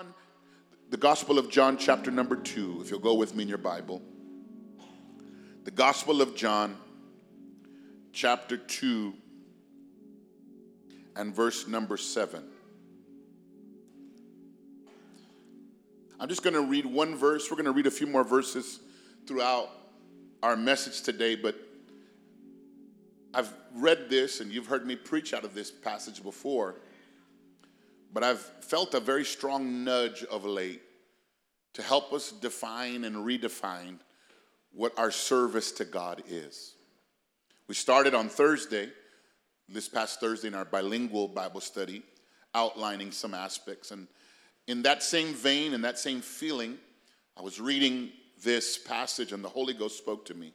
John, the Gospel of John, chapter number two, if you'll go with me in your Bible. The Gospel of John, chapter two, and verse number seven. I'm just going to read one verse. We're going to read a few more verses throughout our message today, but I've read this and you've heard me preach out of this passage before, but I've felt a very strong nudge of late to help us define and redefine what our service to God is. We started on Thursday, this past Thursday, in our bilingual Bible study, outlining some aspects. And in that same vein, in that same feeling, I was reading this passage and the Holy Ghost spoke to me.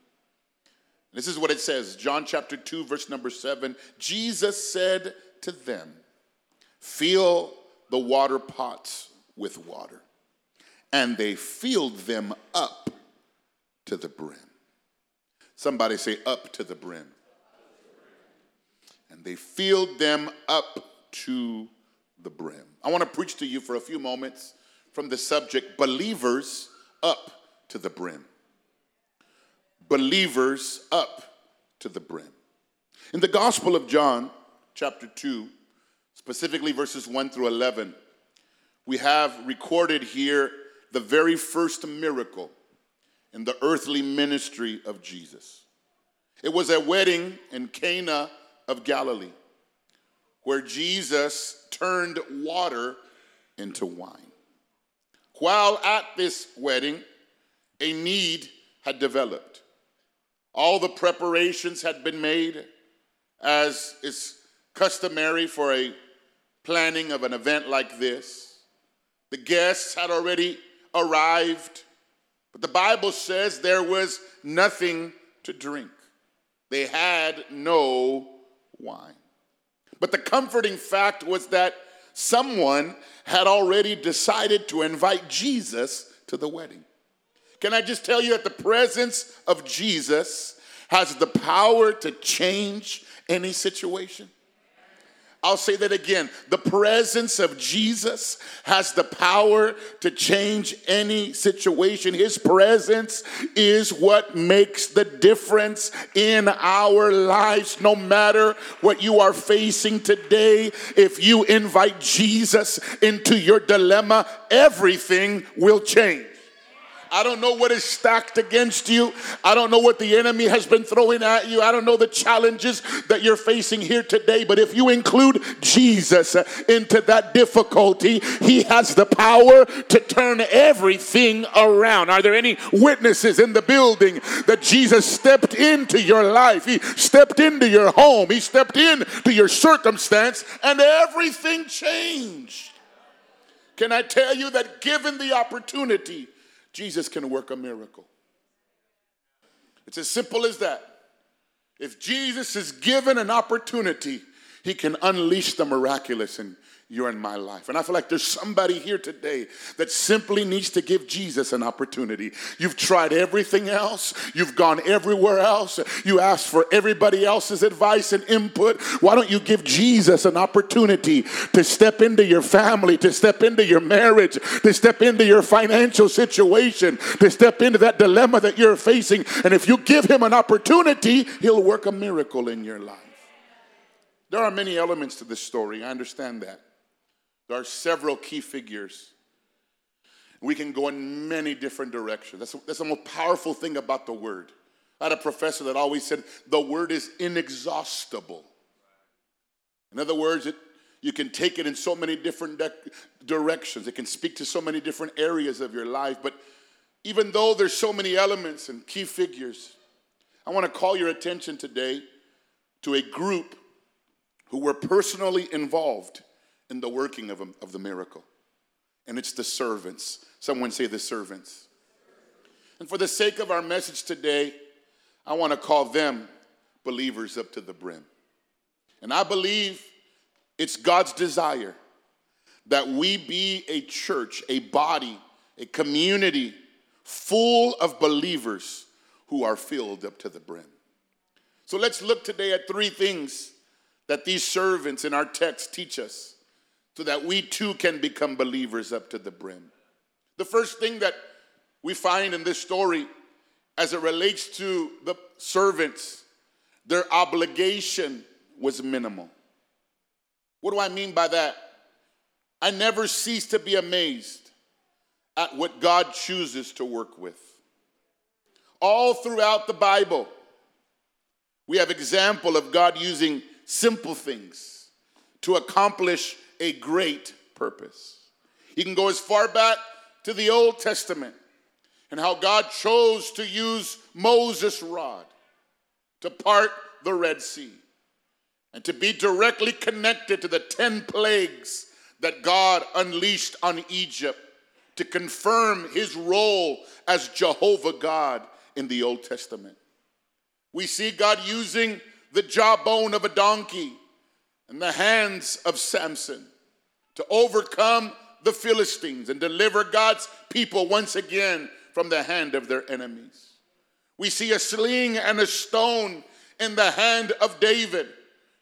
This is what it says John chapter 2, verse number 7. Jesus said to them, Fill the water pots with water. And they filled them up to the brim. Somebody say, Up to the brim. And they filled them up to the brim. I want to preach to you for a few moments from the subject believers up to the brim believers up to the brim. In the Gospel of John, chapter 2, specifically verses 1 through 11, we have recorded here the very first miracle in the earthly ministry of Jesus. It was a wedding in Cana of Galilee where Jesus turned water into wine. While at this wedding, a need had developed. All the preparations had been made, as is customary for a planning of an event like this. The guests had already arrived, but the Bible says there was nothing to drink. They had no wine. But the comforting fact was that someone had already decided to invite Jesus to the wedding. Can I just tell you that the presence of Jesus has the power to change any situation? I'll say that again. The presence of Jesus has the power to change any situation. His presence is what makes the difference in our lives. No matter what you are facing today, if you invite Jesus into your dilemma, everything will change. I don't know what is stacked against you. I don't know what the enemy has been throwing at you. I don't know the challenges that you're facing here today. But if you include Jesus into that difficulty, he has the power to turn everything around. Are there any witnesses in the building that Jesus stepped into your life? He stepped into your home. He stepped into your circumstance and everything changed. Can I tell you that given the opportunity, Jesus can work a miracle. It's as simple as that. If Jesus is given an opportunity, he can unleash the miraculous and you're in my life. And I feel like there's somebody here today that simply needs to give Jesus an opportunity. You've tried everything else, you've gone everywhere else, you asked for everybody else's advice and input. Why don't you give Jesus an opportunity to step into your family, to step into your marriage, to step into your financial situation, to step into that dilemma that you're facing? And if you give him an opportunity, he'll work a miracle in your life. There are many elements to this story, I understand that. There are several key figures. We can go in many different directions. That's, that's the most powerful thing about the word. I had a professor that always said the word is inexhaustible. In other words, it, you can take it in so many different de- directions. It can speak to so many different areas of your life. But even though there's so many elements and key figures, I want to call your attention today to a group who were personally involved in the working of, a, of the miracle. And it's the servants. Someone say the servants. And for the sake of our message today, I want to call them believers up to the brim. And I believe it's God's desire that we be a church, a body, a community full of believers who are filled up to the brim. So let's look today at three things that these servants in our text teach us so that we too can become believers up to the brim. The first thing that we find in this story as it relates to the servants, their obligation was minimal. What do I mean by that? I never cease to be amazed at what God chooses to work with. All throughout the Bible, we have example of God using simple things to accomplish a great purpose. You can go as far back to the Old Testament and how God chose to use Moses' rod to part the Red Sea and to be directly connected to the 10 plagues that God unleashed on Egypt to confirm his role as Jehovah God in the Old Testament. We see God using the jawbone of a donkey in the hands of Samson to overcome the Philistines and deliver God's people once again from the hand of their enemies. We see a sling and a stone in the hand of David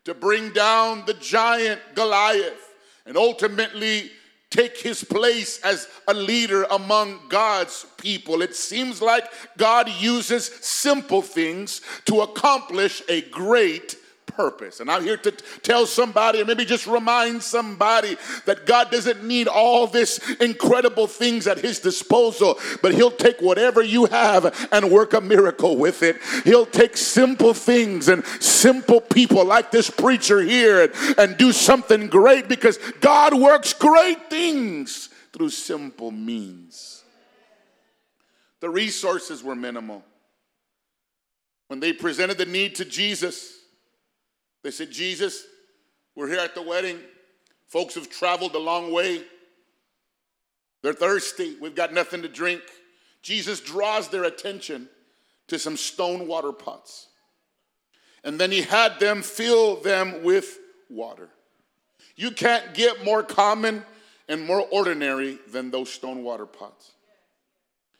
to bring down the giant Goliath and ultimately take his place as a leader among God's people. It seems like God uses simple things to accomplish a great purpose. And I'm here to tell somebody, or maybe just remind somebody, that God doesn't need all this incredible things at His disposal, but He'll take whatever you have and work a miracle with it. He'll take simple things and simple people like this preacher here and, and do something great because God works great things through simple means. The resources were minimal. When they presented the need to Jesus, they said, Jesus, we're here at the wedding. Folks have traveled a long way. They're thirsty. We've got nothing to drink. Jesus draws their attention to some stone water pots. And then he had them fill them with water. You can't get more common and more ordinary than those stone water pots.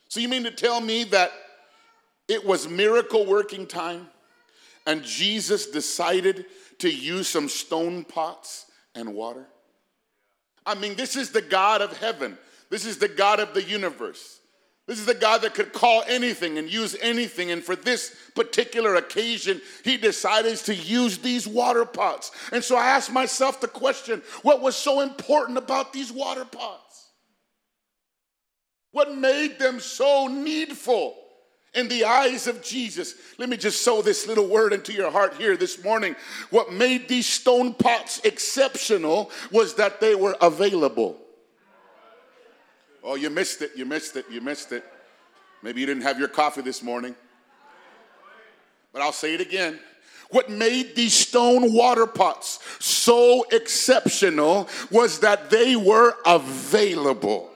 So, you mean to tell me that it was miracle working time? And Jesus decided to use some stone pots and water? I mean, this is the God of heaven. This is the God of the universe. This is the God that could call anything and use anything. And for this particular occasion, he decided to use these water pots. And so I asked myself the question what was so important about these water pots? What made them so needful? In the eyes of Jesus. Let me just sow this little word into your heart here this morning. What made these stone pots exceptional was that they were available. Oh, you missed it, you missed it, you missed it. Maybe you didn't have your coffee this morning. But I'll say it again. What made these stone water pots so exceptional was that they were available.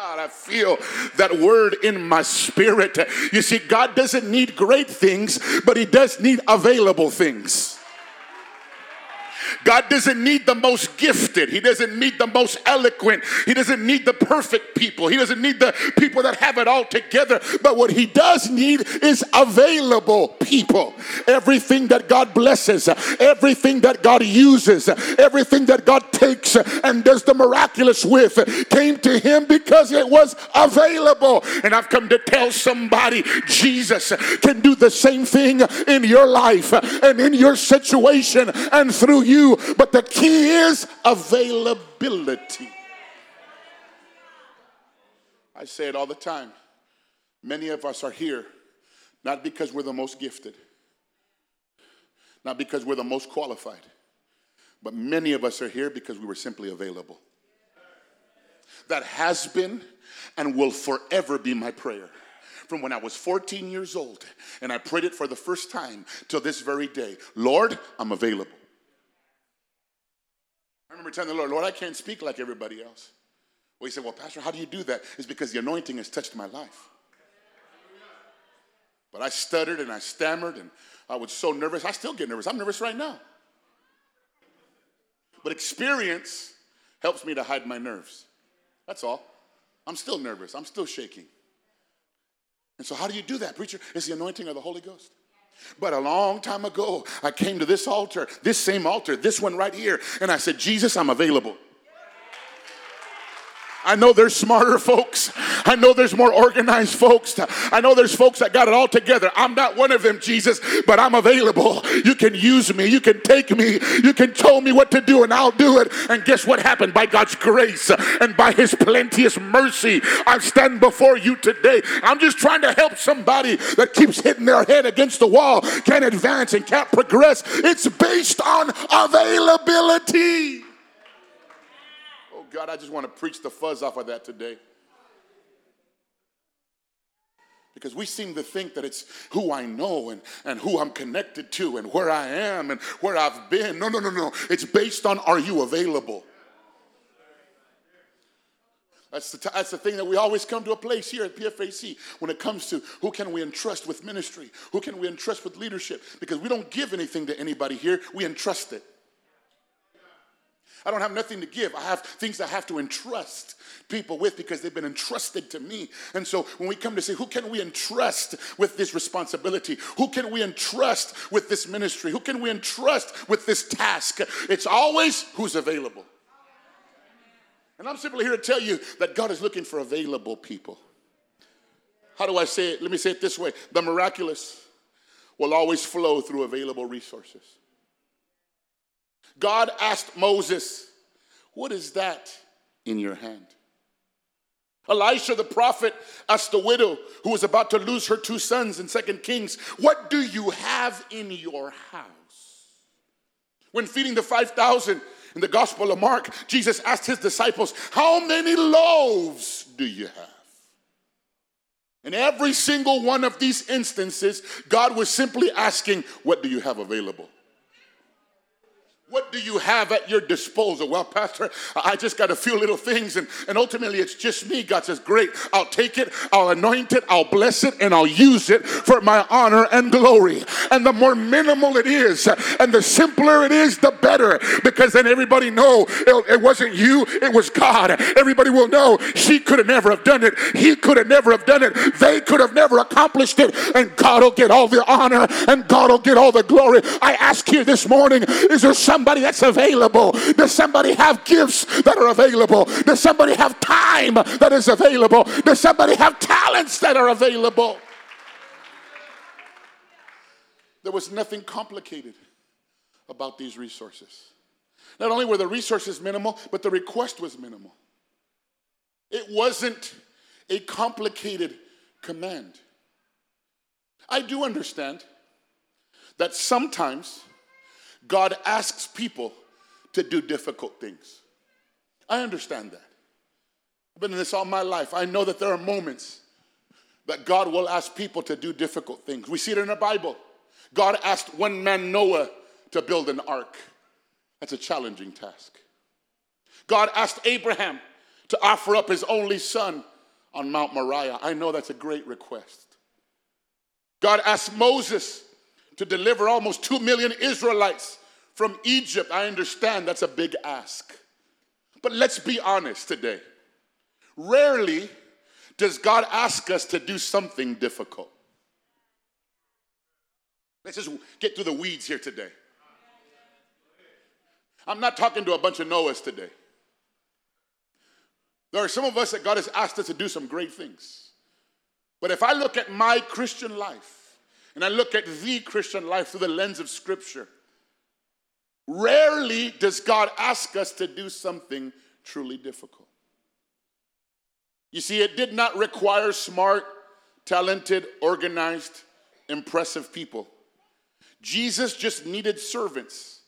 God, I feel that word in my spirit. You see, God doesn't need great things, but He does need available things. God doesn't need the most gifted. He doesn't need the most eloquent. He doesn't need the perfect people. He doesn't need the people that have it all together. But what he does need is available people. Everything that God blesses, everything that God uses, everything that God takes and does the miraculous with came to him because it was available. And I've come to tell somebody Jesus can do the same thing in your life and in your situation and through you but the key is availability. I say it all the time. Many of us are here not because we're the most gifted, not because we're the most qualified, but many of us are here because we were simply available. That has been and will forever be my prayer from when I was 14 years old, and I prayed it for the first time till this very day. Lord, I'm available. Remember telling the Lord, Lord, I can't speak like everybody else. Well, he said, Well, Pastor, how do you do that? It's because the anointing has touched my life. But I stuttered and I stammered and I was so nervous. I still get nervous. I'm nervous right now. But experience helps me to hide my nerves. That's all. I'm still nervous. I'm still shaking. And so, how do you do that, preacher? It's the anointing of the Holy Ghost. But a long time ago, I came to this altar, this same altar, this one right here, and I said, Jesus, I'm available. I know there's smarter folks. I know there's more organized folks. I know there's folks that got it all together. I'm not one of them, Jesus, but I'm available. You can use me. You can take me. You can tell me what to do, and I'll do it. And guess what happened? By God's grace and by His plenteous mercy, I stand before you today. I'm just trying to help somebody that keeps hitting their head against the wall, can't advance and can't progress. It's based on availability. Oh, God, I just want to preach the fuzz off of that today. Because we seem to think that it's who I know and, and who I'm connected to and where I am and where I've been. No, no, no, no. It's based on are you available? That's the, t- that's the thing that we always come to a place here at PFAC when it comes to who can we entrust with ministry? Who can we entrust with leadership? Because we don't give anything to anybody here, we entrust it. I don't have nothing to give. I have things I have to entrust people with because they've been entrusted to me. And so when we come to say, who can we entrust with this responsibility? Who can we entrust with this ministry? Who can we entrust with this task? It's always who's available. And I'm simply here to tell you that God is looking for available people. How do I say it? Let me say it this way the miraculous will always flow through available resources. God asked Moses, What is that in your hand? Elisha the prophet asked the widow who was about to lose her two sons in Second Kings, What do you have in your house? When feeding the 5,000 in the Gospel of Mark, Jesus asked his disciples, How many loaves do you have? In every single one of these instances, God was simply asking, What do you have available? What do you have at your disposal? Well, Pastor, I just got a few little things, and, and ultimately it's just me. God says, Great, I'll take it, I'll anoint it, I'll bless it, and I'll use it for my honor and glory. And the more minimal it is, and the simpler it is, the better, because then everybody know it, it wasn't you, it was God. Everybody will know she could have never have done it, he could have never have done it, they could have never accomplished it, and God will get all the honor and God will get all the glory. I ask here this morning, is there some somebody that's available? Does somebody have gifts that are available? Does somebody have time that is available? Does somebody have talents that are available? There was nothing complicated about these resources. Not only were the resources minimal, but the request was minimal. It wasn't a complicated command. I do understand that sometimes God asks people to do difficult things. I understand that. I've been in this all my life. I know that there are moments that God will ask people to do difficult things. We see it in the Bible. God asked one man, Noah, to build an ark. That's a challenging task. God asked Abraham to offer up his only son on Mount Moriah. I know that's a great request. God asked Moses to deliver almost 2 million Israelites from Egypt. I understand that's a big ask. But let's be honest today. Rarely does God ask us to do something difficult. Let's just get through the weeds here today. I'm not talking to a bunch of Noahs today. There are some of us that God has asked us to do some great things. But if I look at my Christian life, and I look at the Christian life through the lens of Scripture, rarely does God ask us to do something truly difficult. You see, it did not require smart, talented, organized, impressive people. Jesus just needed servants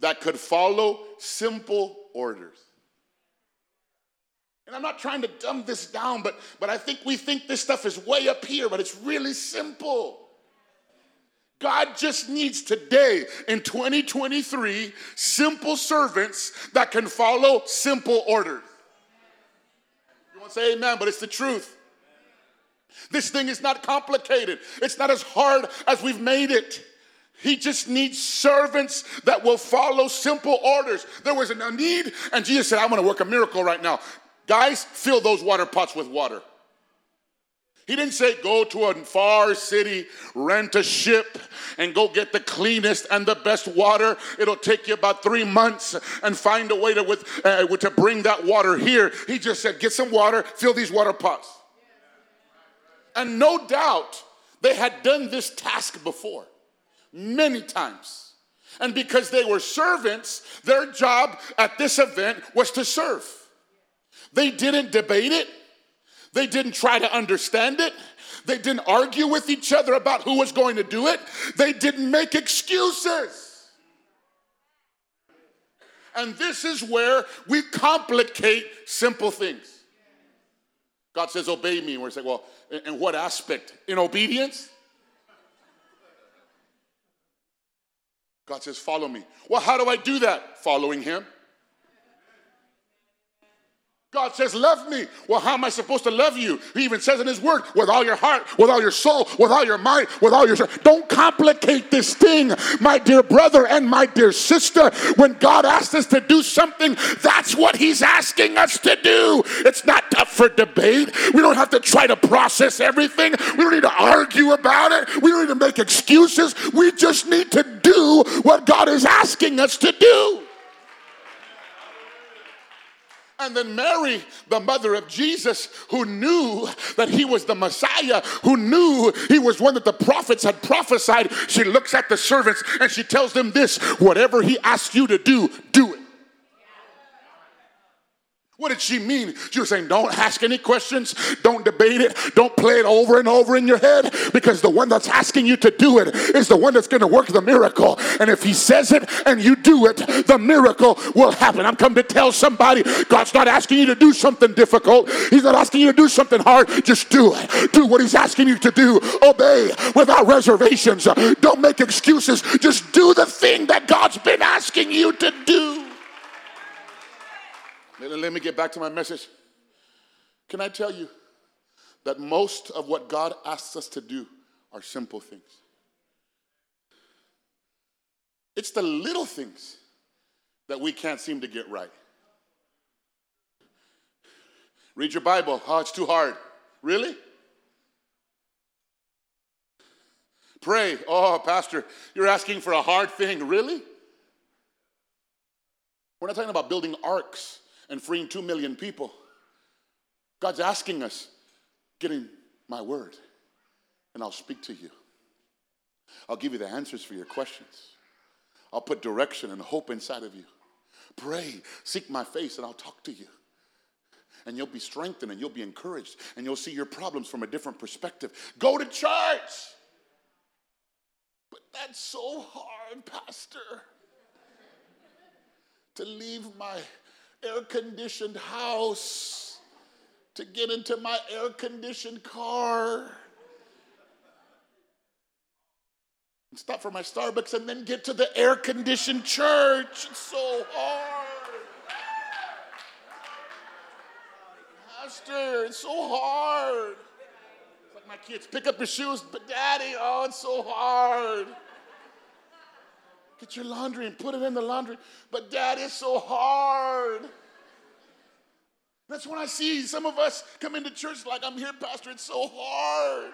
that could follow simple orders. And I'm not trying to dumb this down, but, but I think we think this stuff is way up here, but it's really simple. God just needs today in 2023 simple servants that can follow simple orders. You want to say amen, but it's the truth. This thing is not complicated, it's not as hard as we've made it. He just needs servants that will follow simple orders. There was a need, and Jesus said, I'm to work a miracle right now. Guys, fill those water pots with water. He didn't say go to a far city, rent a ship, and go get the cleanest and the best water. It'll take you about three months and find a way to, with, uh, to bring that water here. He just said, get some water, fill these water pots. And no doubt they had done this task before, many times. And because they were servants, their job at this event was to serve. They didn't debate it. They didn't try to understand it. They didn't argue with each other about who was going to do it. They didn't make excuses. And this is where we complicate simple things. God says, Obey me. And we're saying, Well, in what aspect? In obedience? God says, Follow me. Well, how do I do that? Following Him. God says, Love me. Well, how am I supposed to love you? He even says in His Word, with all your heart, with all your soul, with all your mind, with all your. Don't complicate this thing, my dear brother and my dear sister. When God asks us to do something, that's what He's asking us to do. It's not up for debate. We don't have to try to process everything. We don't need to argue about it. We don't need to make excuses. We just need to do what God is asking us to do. And then Mary, the mother of Jesus, who knew that he was the Messiah, who knew he was one that the prophets had prophesied, she looks at the servants and she tells them this whatever he asks you to do, do it. What did she mean? She was saying, don't ask any questions, don't debate it, don't play it over and over in your head, because the one that's asking you to do it is the one that's going to work the miracle. And if he says it and you do it, the miracle will happen. I'm come to tell somebody God's not asking you to do something difficult, He's not asking you to do something hard. Just do it. Do what He's asking you to do. Obey without reservations. Don't make excuses. Just do the thing that God's been asking you to do. Let me get back to my message. Can I tell you that most of what God asks us to do are simple things? It's the little things that we can't seem to get right. Read your Bible. Oh, it's too hard. Really? Pray. Oh, Pastor, you're asking for a hard thing. Really? We're not talking about building arks and freeing two million people. God's asking us, get in my word, and I'll speak to you. I'll give you the answers for your questions. I'll put direction and hope inside of you. Pray, seek my face, and I'll talk to you. And you'll be strengthened and you'll be encouraged and you'll see your problems from a different perspective. Go to church. But that's so hard, Pastor. To leave my air conditioned house to get into my air conditioned car. Stop for my Starbucks and then get to the air conditioned church. It's so hard. Pastor, it's so hard. It's like my kids pick up your shoes, but daddy, oh, it's so hard. Get your laundry and put it in the laundry. But dad, it's so hard. That's when I see some of us come into church like, I'm here, Pastor, it's so hard.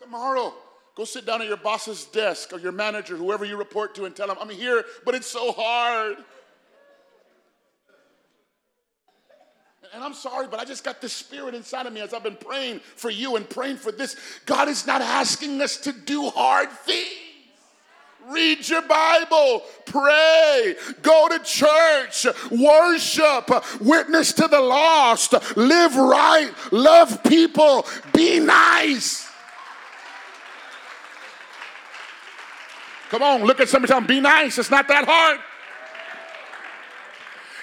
Tomorrow, go sit down at your boss's desk or your manager, whoever you report to, and tell them, I'm here, but it's so hard. And I'm sorry, but I just got this spirit inside of me as I've been praying for you and praying for this. God is not asking us to do hard things. Read your Bible, pray, go to church, worship, witness to the lost, live right, love people, be nice. Come on, look at somebody be nice. It's not that hard.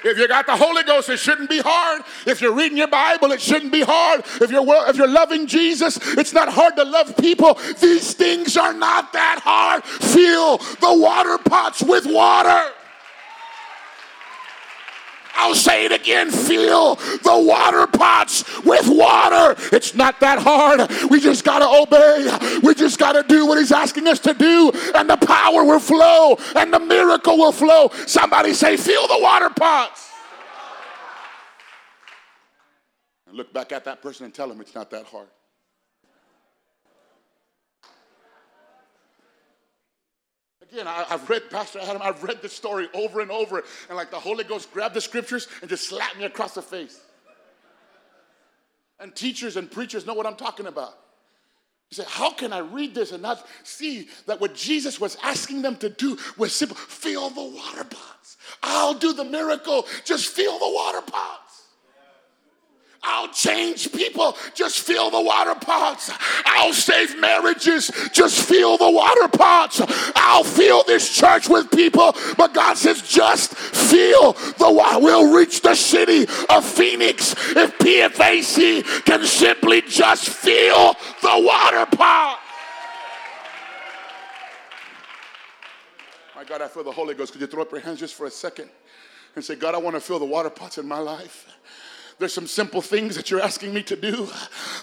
If you got the Holy Ghost, it shouldn't be hard. If you're reading your Bible, it shouldn't be hard. If you're if you're loving Jesus, it's not hard to love people. These things are not that hard. Fill the water pots with water. I'll say it again fill the water pots with water. It's not that hard. We just got to obey. We just got to do what He's asking us to do, and the power will flow and the miracle will flow. Somebody say, fill the water pots. Look back at that person and tell them it's not that hard. Again, I, have read, Pastor Adam, I've read this story over and over, and like the Holy Ghost grabbed the scriptures and just slapped me across the face. And teachers and preachers know what I'm talking about. You say, How can I read this and not see that what Jesus was asking them to do was simple? Fill the water pots. I'll do the miracle. Just fill the water pots. I'll change people. Just fill the water pots. I'll save marriages. Just fill the water pots. I'll fill this church with people. But God says, just fill the water. We'll reach the city of Phoenix if PFAC can simply just fill the water pot. My God, I feel the Holy Ghost. Could you throw up your hands just for a second and say, God, I want to fill the water pots in my life? There's some simple things that you're asking me to do.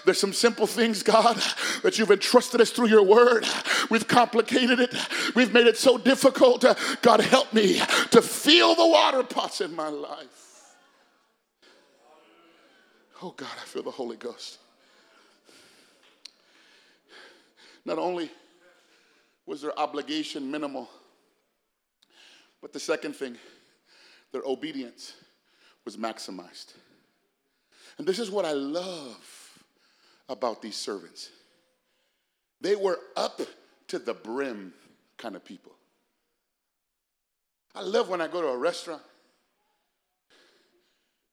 There's some simple things, God, that you've entrusted us through your word. We've complicated it, we've made it so difficult. God, help me to feel the water pots in my life. Oh, God, I feel the Holy Ghost. Not only was their obligation minimal, but the second thing, their obedience was maximized. And this is what I love about these servants. They were up to the brim kind of people. I love when I go to a restaurant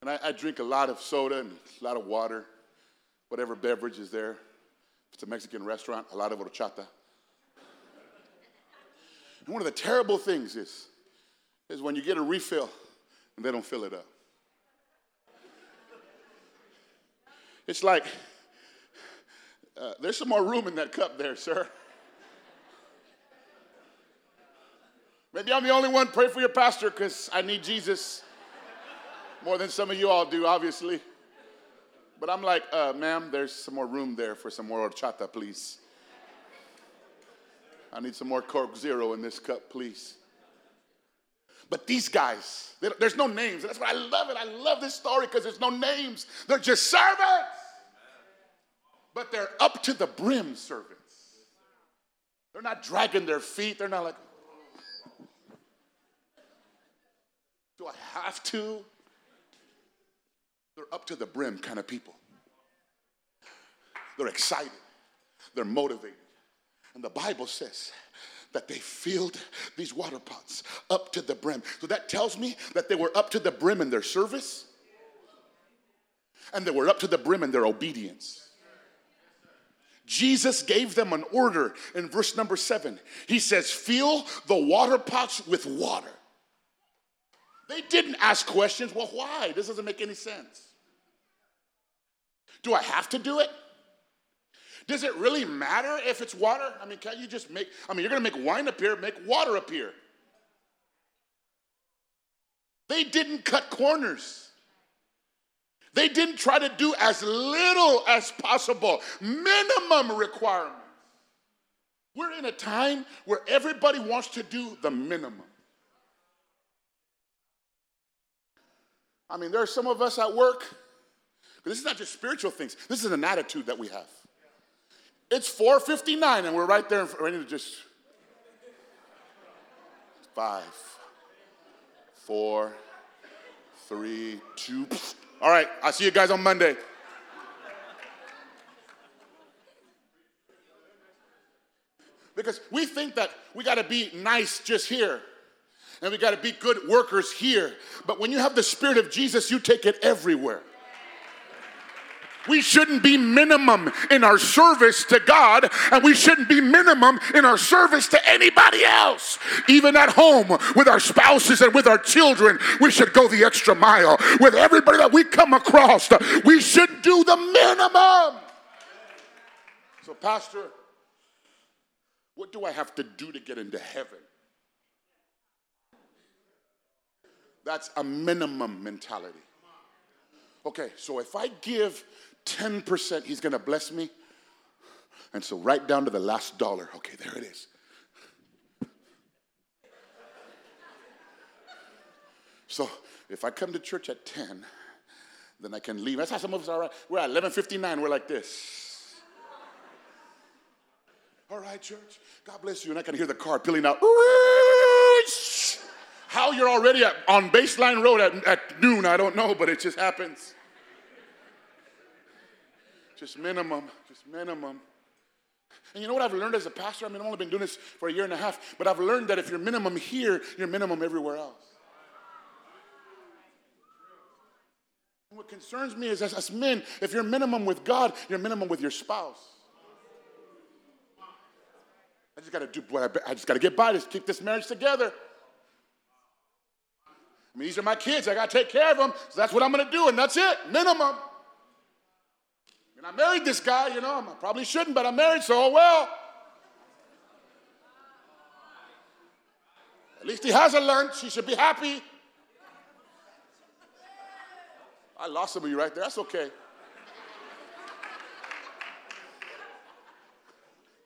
and I, I, drink a lot of soda and a lot of water, whatever beverage is there. If it's a Mexican restaurant, a lot of horchata. And one of the terrible things is, is when you get a refill and they don't fill it up. It's like, uh, there's some more room in that cup there, sir. Maybe I'm the only one. Pray for your pastor because I need Jesus more than some of you all do, obviously. But I'm like, uh, ma'am, there's some more room there for some more horchata, please. I need some more Coke Zero in this cup, please. But these guys, there's no names. That's why I love it. I love this story because there's no names. They're just servants but they're up to the brim servants. They're not dragging their feet. They're not like, do I have to? They're up to the brim kind of people. They're excited, they're motivated. And the Bible says that they filled these water pots up to the brim. So that tells me that they were up to the brim in their service and they were up to the brim in their obedience. Jesus gave them an order in verse number seven. He says, Fill the water pots with water. They didn't ask questions. Well, why? This doesn't make any sense. Do I have to do it? Does it really matter if it's water? I mean, can't you just make, I mean, you're going to make wine appear, make water appear. They didn't cut corners. They didn't try to do as little as possible, minimum requirements. We're in a time where everybody wants to do the minimum. I mean, there are some of us at work, this is not just spiritual things, this is an attitude that we have. It's 4:59 and we're right there ready to just five, four, three, two. All right, I'll see you guys on Monday. Because we think that we got to be nice just here and we got to be good workers here. But when you have the Spirit of Jesus, you take it everywhere. We shouldn't be minimum in our service to God, and we shouldn't be minimum in our service to anybody else. Even at home with our spouses and with our children, we should go the extra mile. With everybody that we come across, we should do the minimum. So, Pastor, what do I have to do to get into heaven? That's a minimum mentality. Okay, so if I give 10% he's going to bless me. And so, right down to the last dollar. Okay, there it is. So, if I come to church at 10, Then I can leave. That's how some of us are. We're at 11:59. We're like this. All right, church. God bless you. And I can hear the car peeling out. How you're already at, on Baseline Road at, at noon, I don't know, but it just happens. Just minimum, just minimum. And you know what I've learned as a pastor? I mean, I've only been doing this for a year and a half, but I've learned that if you're minimum here, you're minimum everywhere else. And what concerns me is as, as men, if you're minimum with God, you're minimum with your spouse. I just got to do what I, I just got to get by. Just keep this marriage together. I mean, these are my kids. I got to take care of them. So that's what I'm going to do, and that's it. Minimum. I married this guy, you know. I probably shouldn't, but I'm married, so oh well. At least he hasn't learned. She should be happy. I lost some of you right there. That's okay.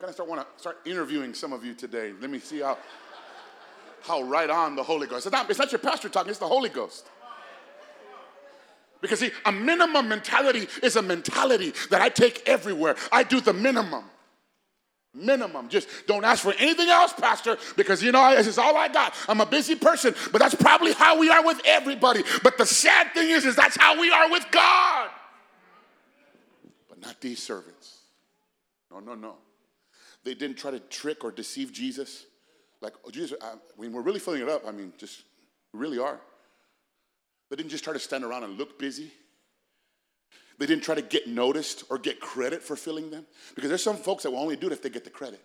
Of start want to start interviewing some of you today. Let me see how how right on the Holy Ghost. It's not, it's not your pastor talking, it's the Holy Ghost. Because see, a minimum mentality is a mentality that I take everywhere. I do the minimum. Minimum. Just don't ask for anything else, Pastor, because you know, this is all I got. I'm a busy person, but that's probably how we are with everybody. But the sad thing is, is that's how we are with God. But not these servants. No, no, no. They didn't try to trick or deceive Jesus. Like, oh, Jesus, uh, I mean, we're really filling it up. I mean, just really are. They didn't just try to stand around and look busy. They didn't try to get noticed or get credit for filling them. Because there's some folks that will only do it if they get the credit.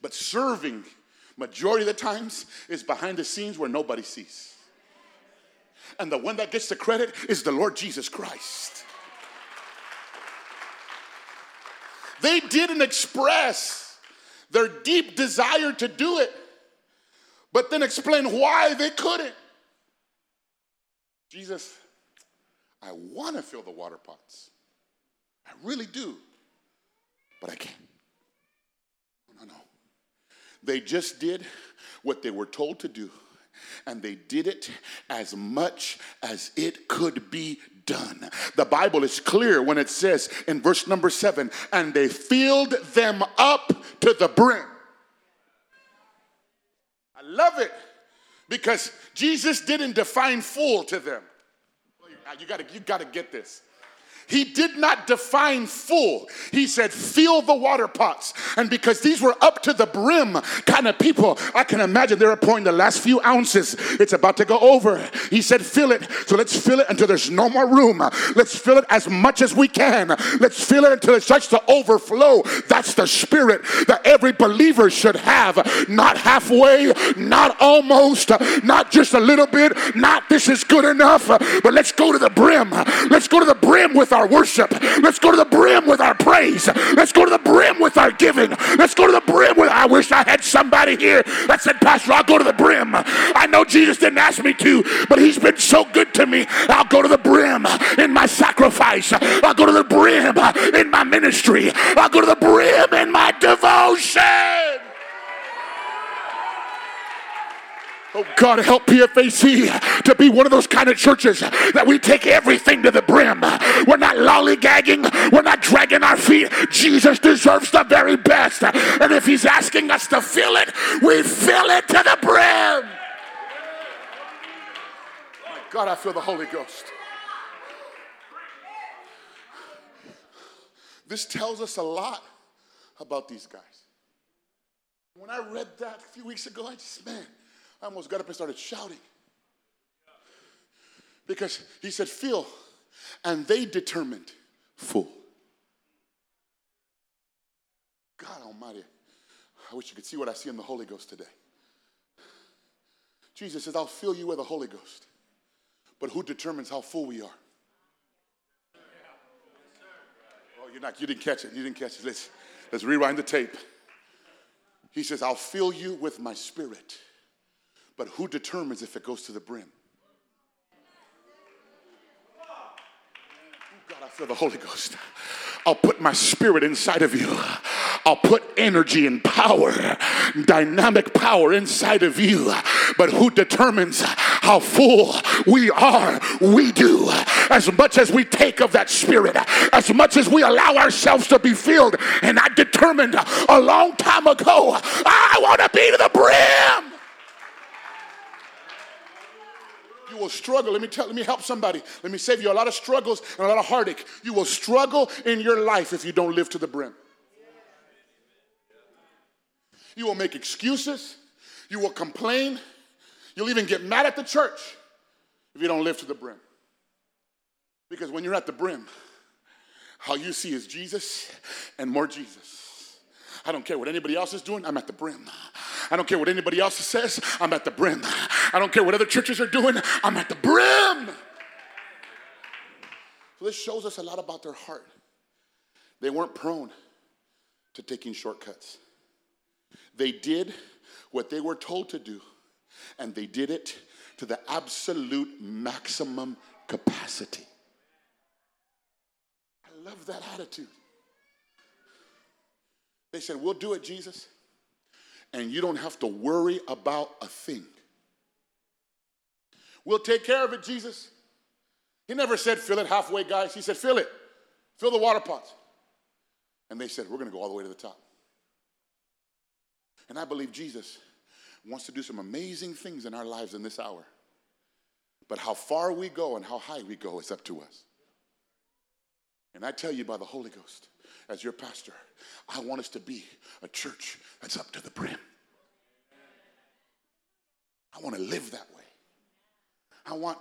But serving, majority of the times, is behind the scenes where nobody sees. And the one that gets the credit is the Lord Jesus Christ. They didn't express their deep desire to do it, but then explain why they couldn't. Jesus, I want to fill the water pots. I really do. But I can't. No, no. They just did what they were told to do, and they did it as much as it could be done. The Bible is clear when it says in verse number seven, and they filled them up to the brim. I love it because Jesus didn't define full to them. You gotta, you gotta get this. He did not define full. He said, fill the water pots. And because these were up to the brim kind of people, I can imagine they were pouring the last few ounces. It's about to go over. He said, fill it. So let's fill it until there's no more room. Let's fill it as much as we can. Let's fill it until it starts to overflow. That's the spirit that every believer should have. Not halfway, not almost, not just a little bit, not this is good enough, but let's go to the brim. Let's go to the brim with our our worship. Let's go to the brim with our praise. Let's go to the brim with our giving. Let's go to the brim with. I wish I had somebody here that said, Pastor, I'll go to the brim. I know Jesus didn't ask me to, but He's been so good to me. I'll go to the brim in my sacrifice. I'll go to the brim in my ministry. I'll go to the brim in my devotion. God, help PFAC to be one of those kind of churches that we take everything to the brim. We're not lollygagging, we're not dragging our feet. Jesus deserves the very best. And if He's asking us to fill it, we fill it to the brim. God, I feel the Holy Ghost. This tells us a lot about these guys. When I read that a few weeks ago, I just, man, I almost got up and started shouting. Because he said, Fill. And they determined full. God Almighty, I wish you could see what I see in the Holy Ghost today. Jesus says, I'll fill you with the Holy Ghost. But who determines how full we are? Oh, you're not, you didn't catch it. You didn't catch it. Let's, let's rewind the tape. He says, I'll fill you with my spirit but who determines if it goes to the brim? Oh, God, I feel the Holy Ghost. I'll put my spirit inside of you. I'll put energy and power, dynamic power inside of you. But who determines how full we are, we do. As much as we take of that spirit, as much as we allow ourselves to be filled. And I determined a long time ago, I want to be to the brim. You will struggle. Let me tell, let me help somebody. Let me save you a lot of struggles and a lot of heartache. You will struggle in your life if you don't live to the brim. You will make excuses. You will complain. You'll even get mad at the church if you don't live to the brim. Because when you're at the brim, all you see is Jesus and more Jesus. I don't care what anybody else is doing, I'm at the brim. I don't care what anybody else says, I'm at the brim. I don't care what other churches are doing, I'm at the brim. So this shows us a lot about their heart. They weren't prone to taking shortcuts. They did what they were told to do, and they did it to the absolute maximum capacity. I love that attitude. They said, We'll do it, Jesus, and you don't have to worry about a thing. We'll take care of it, Jesus. He never said, Fill it halfway, guys. He said, Fill it, fill the water pots. And they said, We're going to go all the way to the top. And I believe Jesus wants to do some amazing things in our lives in this hour. But how far we go and how high we go is up to us. And I tell you by the Holy Ghost, as your pastor, I want us to be a church that's up to the brim. I want to live that way. I want,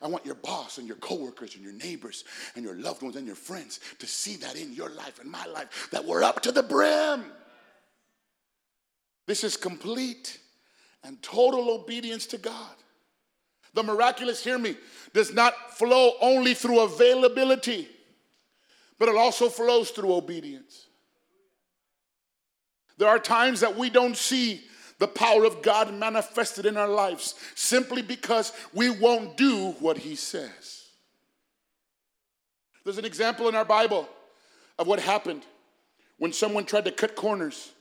I want your boss and your coworkers and your neighbors and your loved ones and your friends to see that in your life and my life, that we're up to the brim. This is complete and total obedience to God. The miraculous, hear me, does not flow only through availability, but it also flows through obedience. There are times that we don't see the power of God manifested in our lives simply because we won't do what He says. There's an example in our Bible of what happened when someone tried to cut corners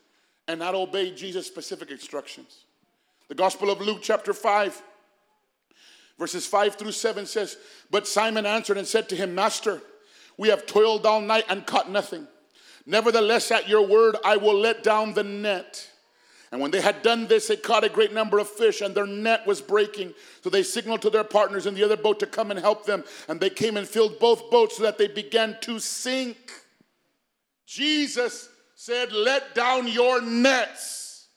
and not obey Jesus' specific instructions. The Gospel of Luke, chapter 5, verses 5 through 7 says, But Simon answered and said to him, Master, we have toiled all night and caught nothing. Nevertheless, at your word, I will let down the net. And when they had done this, they caught a great number of fish, and their net was breaking. So they signaled to their partners in the other boat to come and help them. And they came and filled both boats so that they began to sink. Jesus said, Let down your nets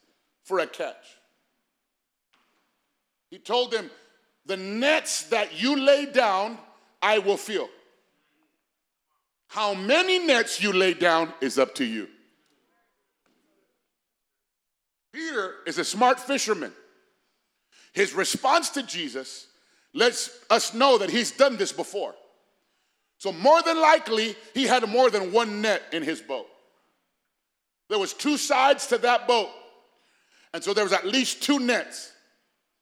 for a catch. He told them, The nets that you lay down, I will fill. How many nets you lay down is up to you. Peter is a smart fisherman. His response to Jesus lets us know that he's done this before. So, more than likely, he had more than one net in his boat. There was two sides to that boat. And so there was at least two nets,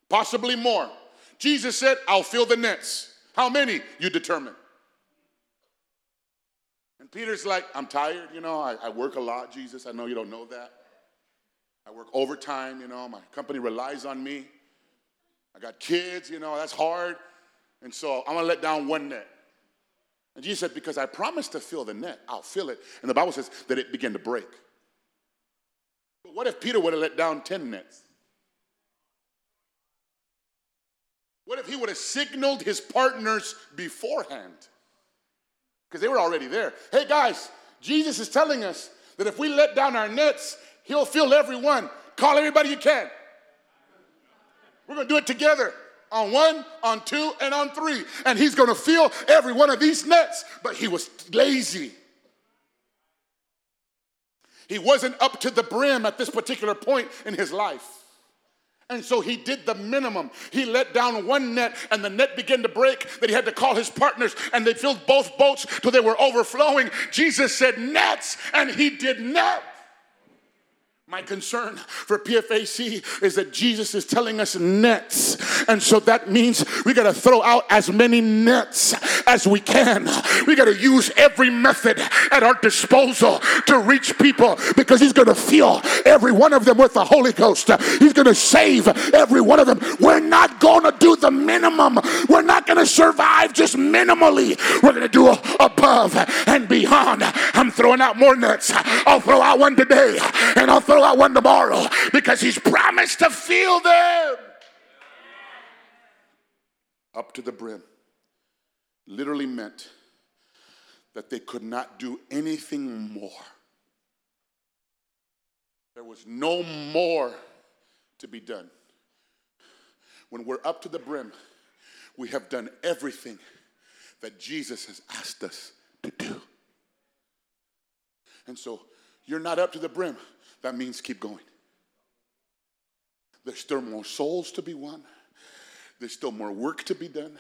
possibly more. Jesus said, I'll fill the nets. How many? You determine. Peter's like, I'm tired, you know, I, I work a lot, Jesus. I know you don't know that. I work overtime, you know, my company relies on me. I got kids, you know, that's hard. And so I'm gonna let down one net. And Jesus said, Because I promised to fill the net, I'll fill it. And the Bible says that it began to break. But what if Peter would have let down 10 nets? What if he would have signaled his partners beforehand? Because they were already there. Hey guys, Jesus is telling us that if we let down our nets, he'll fill everyone. Call everybody you can. We're going to do it together on one, on two, and on three. And he's going to fill every one of these nets. But he was lazy. He wasn't up to the brim at this particular point in his life. And so he did the minimum. He let down one net and the net began to break. That he had to call his partners and they filled both boats till they were overflowing. Jesus said, Nets, and he did not. My concern for PFAC is that Jesus is telling us nets. And so that means we got to throw out as many nets as we can. We got to use every method at our disposal to reach people because He's going to fill every one of them with the Holy Ghost. He's going to save every one of them. We're not going to do the minimum. We're not going to survive just minimally. We're going to do above and beyond. I'm throwing out more nets. I'll throw out one today and I'll throw out one tomorrow because He's promised to fill them up to the brim literally meant that they could not do anything more. There was no more to be done. When we're up to the brim, we have done everything that Jesus has asked us to do. And so you're not up to the brim. That means keep going. There's still more souls to be won. There's still more work to be done.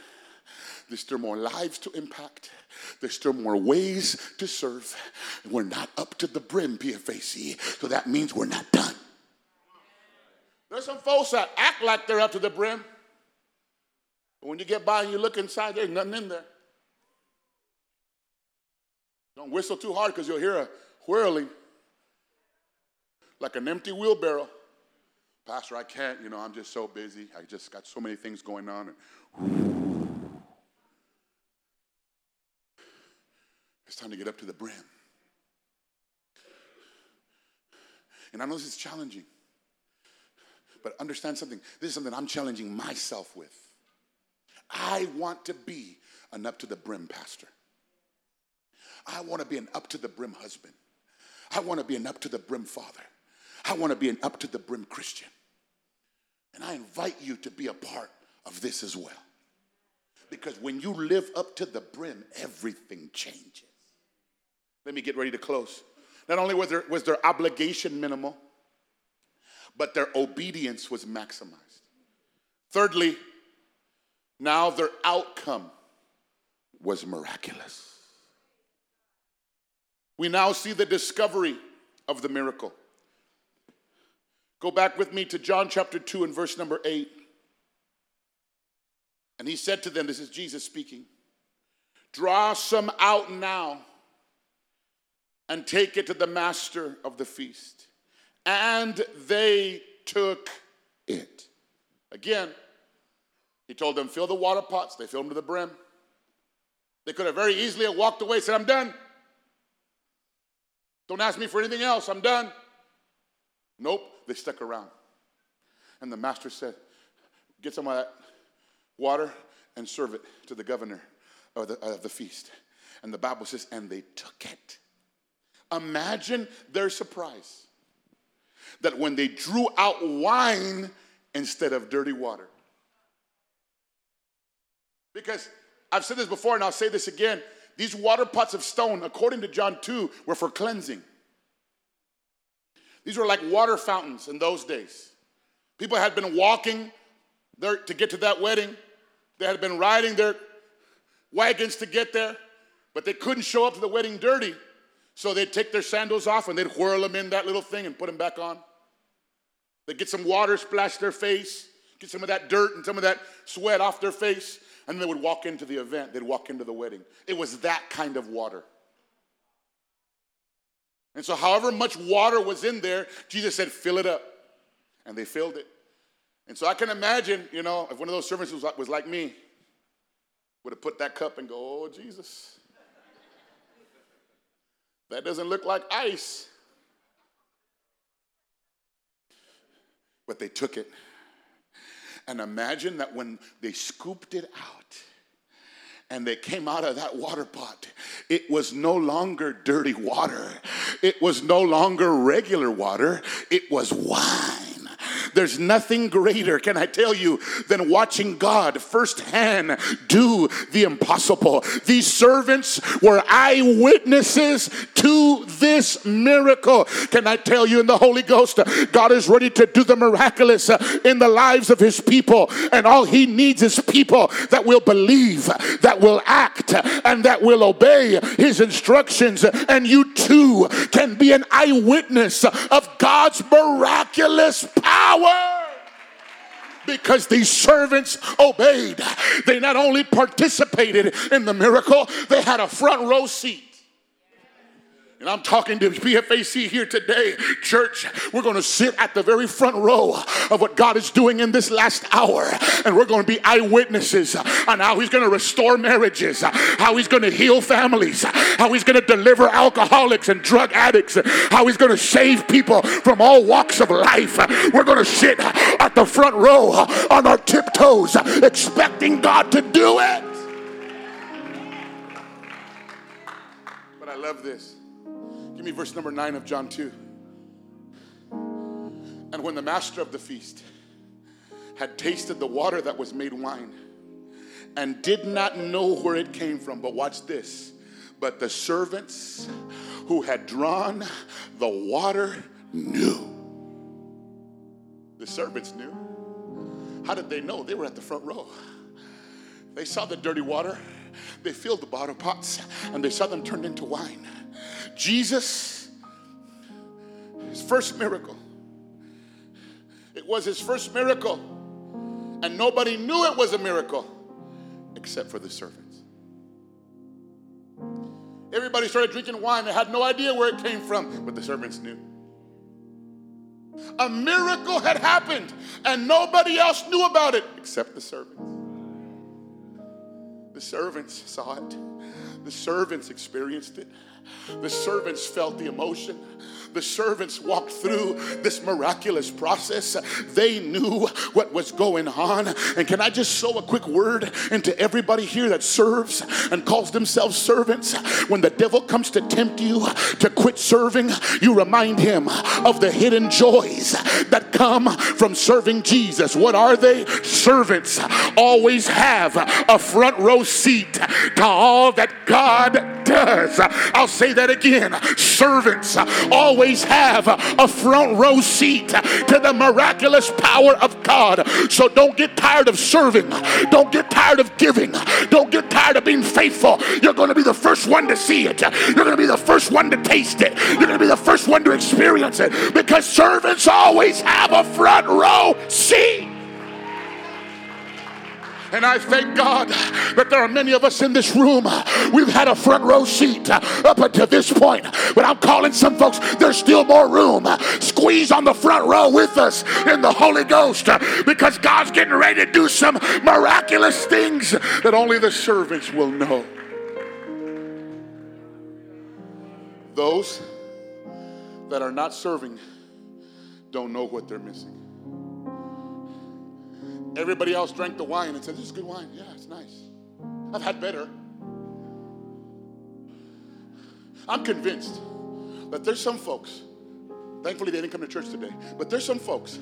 There's still more lives to impact. There's still more ways to serve. We're not up to the brim, PFAC, so that means we're not done. There's some folks that act like they're up to the brim. But when you get by and you look inside, there's nothing in there. Don't whistle too hard because you'll hear a whirling like an empty wheelbarrow. Pastor, I can't, you know, I'm just so busy. I just got so many things going on. It's time to get up to the brim. And I know this is challenging, but understand something. This is something I'm challenging myself with. I want to be an up to the brim pastor. I want to be an up to the brim husband. I want to be an up to the brim father. I want to be an up to the brim Christian. And I invite you to be a part of this as well. Because when you live up to the brim, everything changes. Let me get ready to close. Not only was, was their obligation minimal, but their obedience was maximized. Thirdly, now their outcome was miraculous. We now see the discovery of the miracle. Go back with me to John chapter 2 and verse number 8. And he said to them, This is Jesus speaking, draw some out now and take it to the master of the feast. And they took it. Again, he told them, fill the water pots. They filled them to the brim. They could have very easily walked away, said, I'm done. Don't ask me for anything else. I'm done. Nope, they stuck around. And the master said, Get some of that water and serve it to the governor of the, of the feast. And the Bible says, And they took it. Imagine their surprise that when they drew out wine instead of dirty water. Because I've said this before and I'll say this again. These water pots of stone, according to John 2, were for cleansing. These were like water fountains in those days. People had been walking there to get to that wedding. They had been riding their wagons to get there, but they couldn't show up to the wedding dirty. So they'd take their sandals off and they'd whirl them in that little thing and put them back on. They'd get some water, splash their face, get some of that dirt and some of that sweat off their face, and they would walk into the event. They'd walk into the wedding. It was that kind of water. And so, however much water was in there, Jesus said, fill it up. And they filled it. And so I can imagine, you know, if one of those servants was, like, was like me, would have put that cup and go, oh, Jesus. That doesn't look like ice. But they took it. And imagine that when they scooped it out and they came out of that water pot, it was no longer dirty water. It was no longer regular water. It was wine. There's nothing greater, can I tell you, than watching God firsthand do the impossible. These servants were eyewitnesses to this miracle. Can I tell you in the Holy Ghost, God is ready to do the miraculous in the lives of his people. And all he needs is people that will believe, that will act, and that will obey his instructions. And you too can be an eyewitness of God's miraculous power power. Because these servants obeyed. They not only participated in the miracle, they had a front row seat. And I'm talking to PFAC here today. Church, we're going to sit at the very front row of what God is doing in this last hour. And we're going to be eyewitnesses on how He's going to restore marriages, how He's going to heal families, how He's going to deliver alcoholics and drug addicts, how He's going to save people from all walks of life. We're going to sit at the front row on our tiptoes, expecting God to do it. But I love this. Give me verse number 9 of John 2. And when the master of the feast had tasted the water that was made wine and did not know where it came from, but watch this. But the servants who had drawn the water knew. The servants knew. How did they know? They were at the front row. They saw the dirty water, they filled the bottle pots, and they saw them turned into wine. Jesus, his first miracle, it was his first miracle, and nobody knew it was a miracle except for the servants. Everybody started drinking wine. They had no idea where it came from, but the servants knew. A miracle had happened, and nobody else knew about it except the servants. The servants saw it, the servants experienced it. The servants felt the emotion. The servants walked through this miraculous process. They knew what was going on. And can I just sow a quick word into everybody here that serves and calls themselves servants? When the devil comes to tempt you to quit serving, you remind him of the hidden joys that come from serving Jesus. What are they? Servants always have a front row seat to all that God does. I'll say that again. Servants always have a front row seat to the miraculous power of God. So don't get tired of serving. Don't get tired of giving. Don't get tired of being faithful. You're going to be the first one to see it. You're going to be the first one to taste it. You're going to be the first one to experience it because servants always have a front row seat. And I thank God that there are many of us in this room. We've had a front row seat up until this point. But I'm calling some folks, there's still more room. Squeeze on the front row with us in the Holy Ghost because God's getting ready to do some miraculous things that only the servants will know. Those that are not serving don't know what they're missing. Everybody else drank the wine and said, This is good wine. Yeah, it's nice. I've had better. I'm convinced that there's some folks, thankfully they didn't come to church today, but there's some folks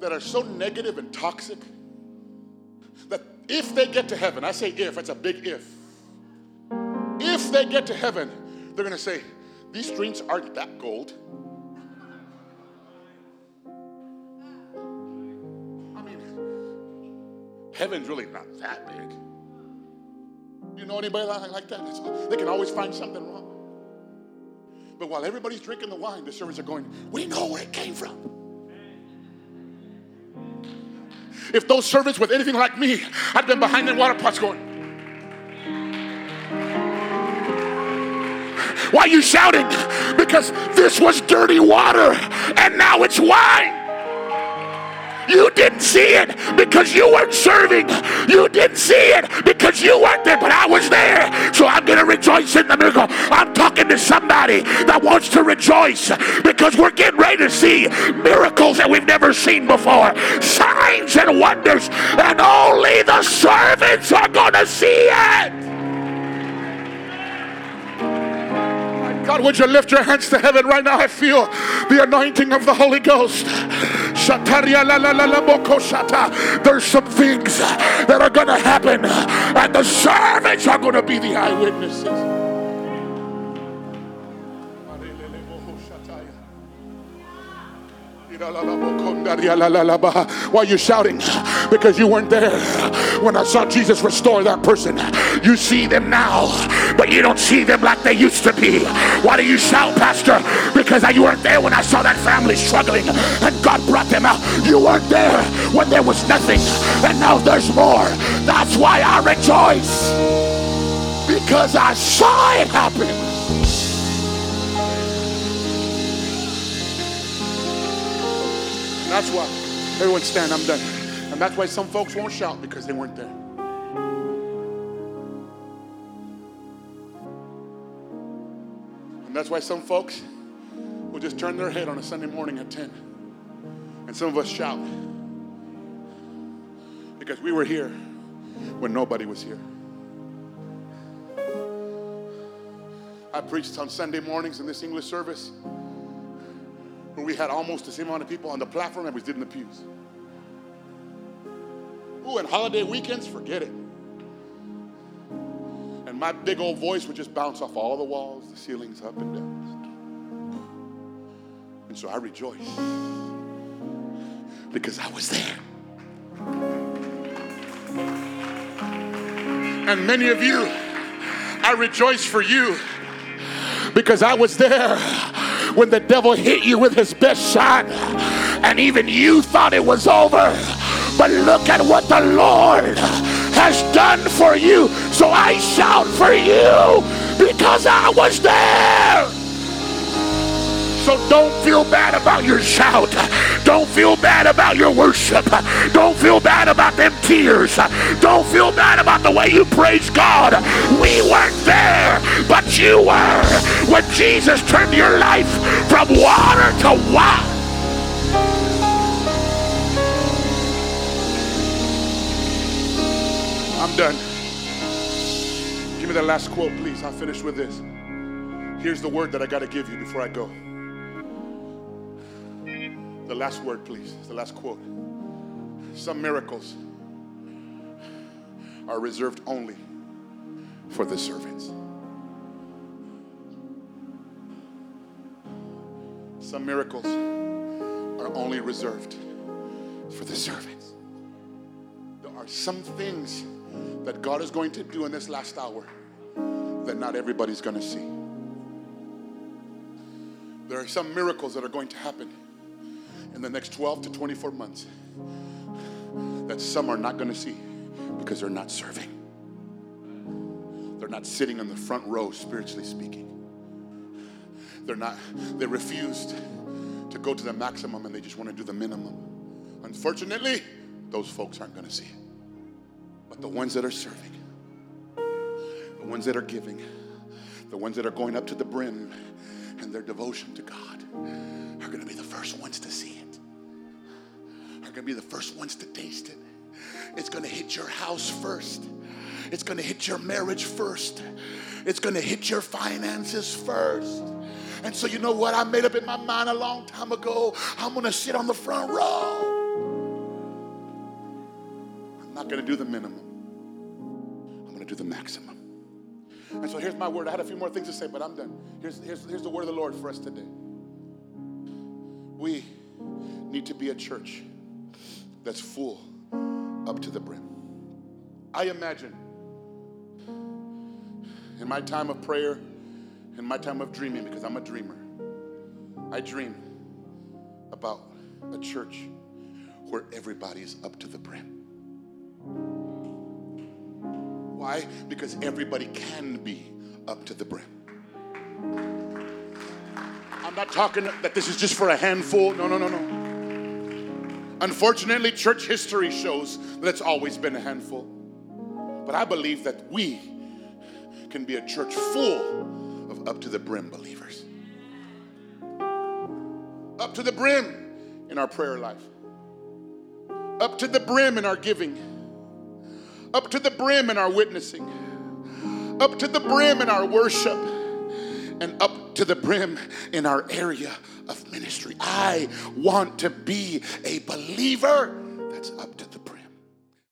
that are so negative and toxic that if they get to heaven, I say if, it's a big if. If they get to heaven, they're to say, These drinks aren't that gold. Heaven's really not that big. You know anybody like that? They can always find something wrong. But while everybody's drinking the wine, the servants are going, We know where it came from. If those servants were anything like me, I'd been behind the water pots going, Why are you shouting? Because this was dirty water and now it's wine. You didn't see it because you weren't serving. You didn't see it because you weren't there, but I was there. So I'm going to rejoice in the miracle. I'm talking to somebody that wants to rejoice because we're getting ready to see miracles that we've never seen before, signs and wonders, and only the servants are going to see it. God, would you lift your hands to heaven right now? I feel the anointing of the Holy Ghost. There's some things that are going to happen, and the servants are going to be the eyewitnesses. Why are you shouting? because you weren't there when I saw Jesus restore that person. You see them now, but you don't see them like they used to be. Why do you shout, Pastor? Because you weren't there when I saw that family struggling and God brought them out. You weren't there when there was nothing, and now there's more. That's why I rejoice because I saw it happen. That's why. Everyone stand, I'm done. And that's why some folks won't shout because they weren't there. And that's why some folks will just turn their head on a Sunday morning at 10. And some of us shout because we were here when nobody was here. I preached on Sunday mornings in this English service when we had almost the same amount of people on the platform as we did in the pews. Ooh, and holiday weekends, forget it. And my big old voice would just bounce off all the walls, the ceilings, up and down. And so I rejoice because I was there. And many of you, I rejoice for you because I was there when the devil hit you with his best shot and even you thought it was over. But look at what the Lord has done for you. So I shout for you because I was there. So don't feel bad about your shout. Don't feel bad about your worship. Don't feel bad about them tears. Don't feel bad about the way you praise God. We weren't there, but you were when Jesus turned your life from water to wine. I'm done. Give me that last quote, please. I'll finish with this. Here's the word that I got to give you before I go. The last word, please. the last quote. Some miracles are reserved only for the servants. Some miracles are only reserved for the servants. There are some things that God is going to do in this last hour that not everybody's going to see. There are some miracles that are going to happen in the next 12 to 24 months that some are not going to see because they're not serving. They're not sitting in the front row, spiritually speaking. They're not, they refused to go to the maximum and they just want to do the minimum. Unfortunately, those folks aren't going to see it. But the ones that are serving, the ones that are giving, the ones that are going up to the brim and their devotion to God are going to be the first ones to see it, going to be the first ones to taste it. It's going to hit your house first. It's going to hit your marriage first. It's going to hit your finances first. And so, you know what? I made up in my mind a long time ago. I'm going to sit on the front row. I'm not going to do the minimum, I'm going to do the maximum. And so, here's my word. I had a few more things to say, but I'm done. Here's, here's, here's the word of the Lord for us today. We need to be a church that's full up to the brim. I imagine in my time of prayer, in my time of dreaming, because I'm a dreamer, I dream about a church where everybody is up to the brim. Why? Because everybody can be up to the brim. I'm not talking that this is just for a handful. No, no, no, no. Unfortunately, church history shows that it's always been a handful. But I believe that we can be a church full of up to the brim believers. Up to the brim in our prayer life, up to the brim in our giving, up to the brim in our witnessing, up to the brim in our worship, and up to the brim in our area of ministry. I want to be a believer that's up to